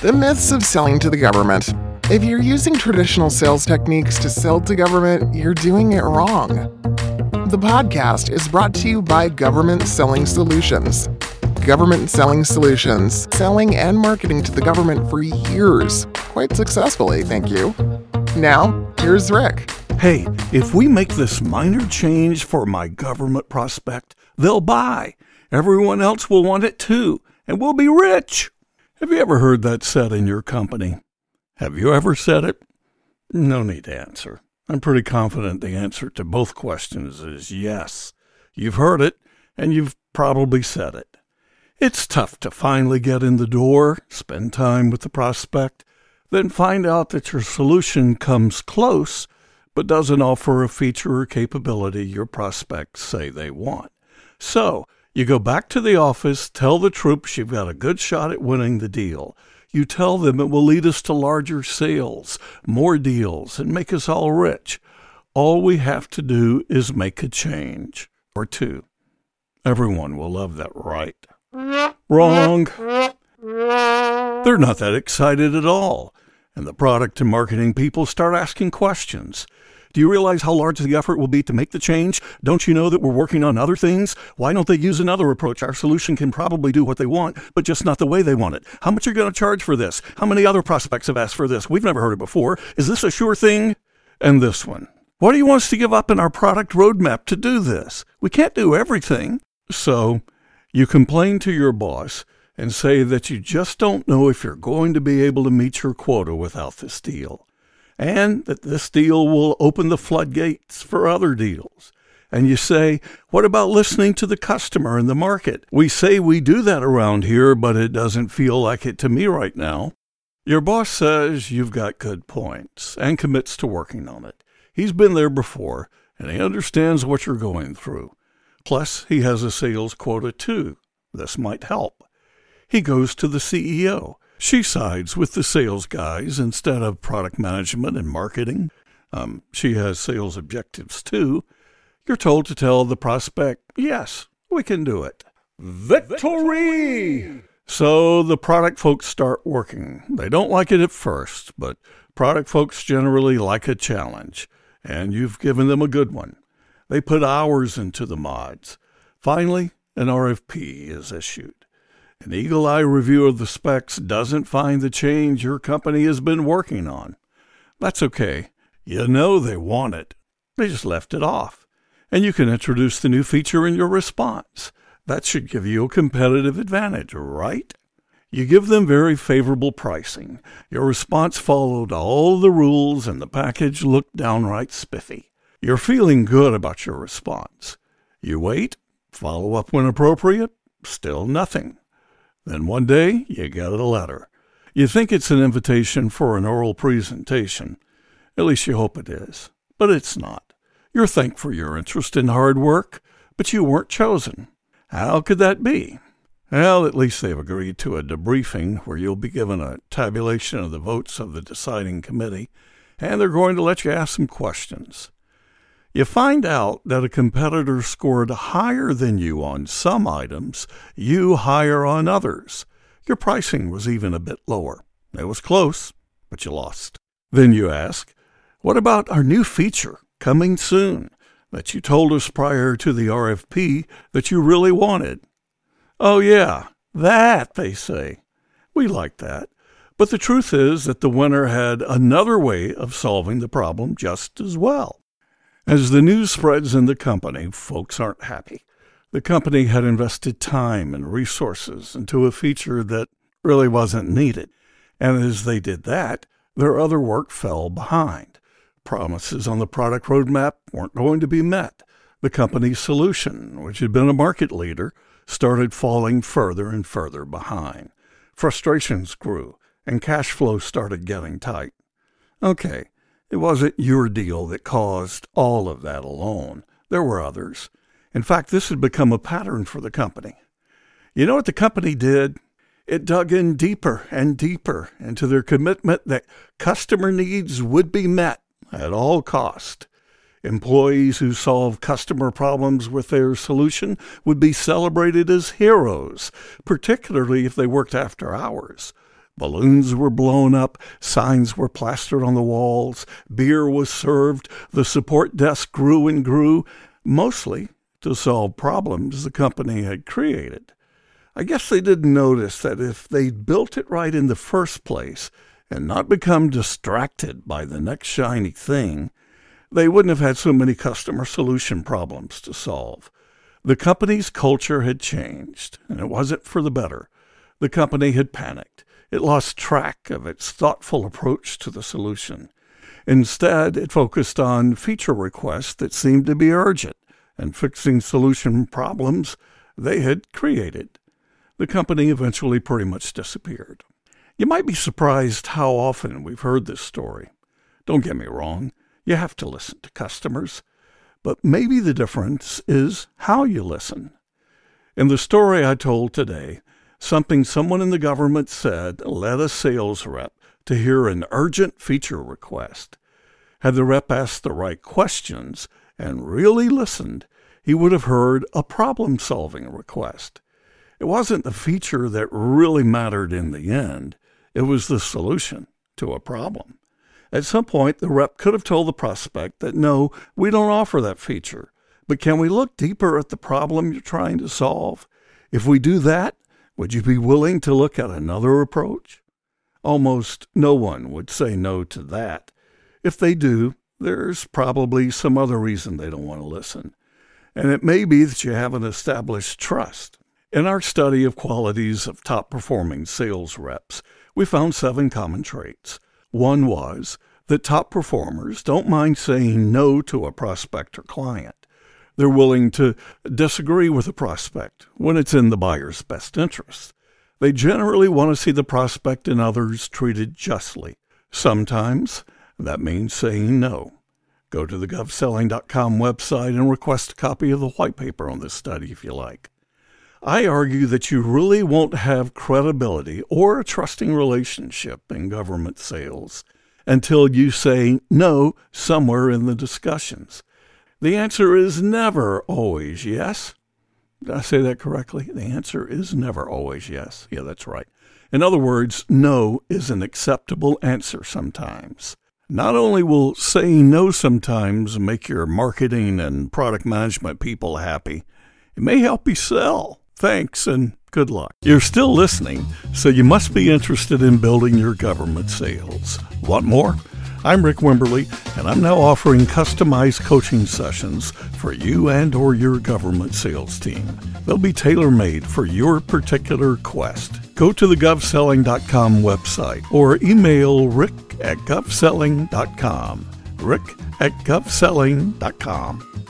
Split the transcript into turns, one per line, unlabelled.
The myths of selling to the government. If you're using traditional sales techniques to sell to government, you're doing it wrong. The podcast is brought to you by Government Selling Solutions. Government Selling Solutions, selling and marketing to the government for years, quite successfully, thank you. Now, here's Rick.
Hey, if we make this minor change for my government prospect, they'll buy. Everyone else will want it too, and we'll be rich. Have you ever heard that said in your company? Have you ever said it? No need to answer. I'm pretty confident the answer to both questions is yes. You've heard it, and you've probably said it. It's tough to finally get in the door, spend time with the prospect, then find out that your solution comes close but doesn't offer a feature or capability your prospects say they want. So, you go back to the office, tell the troops you've got a good shot at winning the deal. You tell them it will lead us to larger sales, more deals, and make us all rich. All we have to do is make a change or two. Everyone will love that, right? Wrong. They're not that excited at all. And the product and marketing people start asking questions. Do you realize how large the effort will be to make the change? Don't you know that we're working on other things? Why don't they use another approach? Our solution can probably do what they want, but just not the way they want it. How much are you going to charge for this? How many other prospects have asked for this? We've never heard it before. Is this a sure thing? And this one. What do you want us to give up in our product roadmap to do this? We can't do everything. So you complain to your boss and say that you just don't know if you're going to be able to meet your quota without this deal and that this deal will open the floodgates for other deals. And you say, what about listening to the customer and the market? We say we do that around here, but it doesn't feel like it to me right now. Your boss says you've got good points and commits to working on it. He's been there before and he understands what you're going through. Plus, he has a sales quota too. This might help. He goes to the CEO she sides with the sales guys instead of product management and marketing. Um, she has sales objectives too. You're told to tell the prospect, yes, we can do it. Victory! So the product folks start working. They don't like it at first, but product folks generally like a challenge, and you've given them a good one. They put hours into the mods. Finally, an RFP is issued. An eagle eye review of the specs doesn't find the change your company has been working on. That's okay. You know they want it. They just left it off. And you can introduce the new feature in your response. That should give you a competitive advantage, right? You give them very favorable pricing. Your response followed all the rules, and the package looked downright spiffy. You're feeling good about your response. You wait, follow up when appropriate, still nothing. Then one day you get a letter. You think it's an invitation for an oral presentation. At least you hope it is. But it's not. You're thanked for your interest in hard work, but you weren't chosen. How could that be? Well, at least they've agreed to a debriefing where you'll be given a tabulation of the votes of the deciding committee, and they're going to let you ask some questions. You find out that a competitor scored higher than you on some items, you higher on others. Your pricing was even a bit lower. It was close, but you lost. Then you ask, What about our new feature coming soon that you told us prior to the RFP that you really wanted? Oh, yeah, that, they say. We like that. But the truth is that the winner had another way of solving the problem just as well. As the news spreads in the company, folks aren't happy. The company had invested time and resources into a feature that really wasn't needed. And as they did that, their other work fell behind. Promises on the product roadmap weren't going to be met. The company's solution, which had been a market leader, started falling further and further behind. Frustrations grew, and cash flow started getting tight. Okay, it wasn't your deal that caused all of that alone. There were others. In fact, this had become a pattern for the company. You know what the company did? It dug in deeper and deeper into their commitment that customer needs would be met at all cost. Employees who solved customer problems with their solution would be celebrated as heroes, particularly if they worked after hours. Balloons were blown up, signs were plastered on the walls, beer was served, the support desk grew and grew, mostly to solve problems the company had created. I guess they didn't notice that if they'd built it right in the first place and not become distracted by the next shiny thing, they wouldn't have had so many customer solution problems to solve. The company's culture had changed, and it wasn't for the better. The company had panicked. It lost track of its thoughtful approach to the solution. Instead, it focused on feature requests that seemed to be urgent and fixing solution problems they had created the company eventually pretty much disappeared. You might be surprised how often we've heard this story. Don't get me wrong, you have to listen to customers, but maybe the difference is how you listen. In the story I told today, something someone in the government said led a sales rep to hear an urgent feature request. Had the rep asked the right questions and really listened, he would have heard a problem solving request. It wasn't the feature that really mattered in the end, it was the solution to a problem. At some point, the rep could have told the prospect that no, we don't offer that feature, but can we look deeper at the problem you're trying to solve? If we do that, would you be willing to look at another approach? Almost no one would say no to that. If they do, there's probably some other reason they don't want to listen. And it may be that you haven't established trust. In our study of qualities of top performing sales reps, we found seven common traits. One was that top performers don't mind saying no to a prospect or client. They're willing to disagree with a prospect when it's in the buyer's best interest. They generally want to see the prospect and others treated justly. Sometimes that means saying no. Go to the govselling.com website and request a copy of the white paper on this study if you like. I argue that you really won't have credibility or a trusting relationship in government sales until you say no somewhere in the discussions. The answer is never always yes. Did I say that correctly? The answer is never always yes. Yeah, that's right. In other words, no is an acceptable answer sometimes. Not only will saying no sometimes make your marketing and product management people happy, it may help you sell. Thanks and good luck. You're still listening, so you must be interested in building your government sales. Want more? I'm Rick Wimberly, and I'm now offering customized coaching sessions for you and or your government sales team. They'll be tailor-made for your particular quest. Go to the govselling.com website or email rick at govselling.com. rick at govselling.com.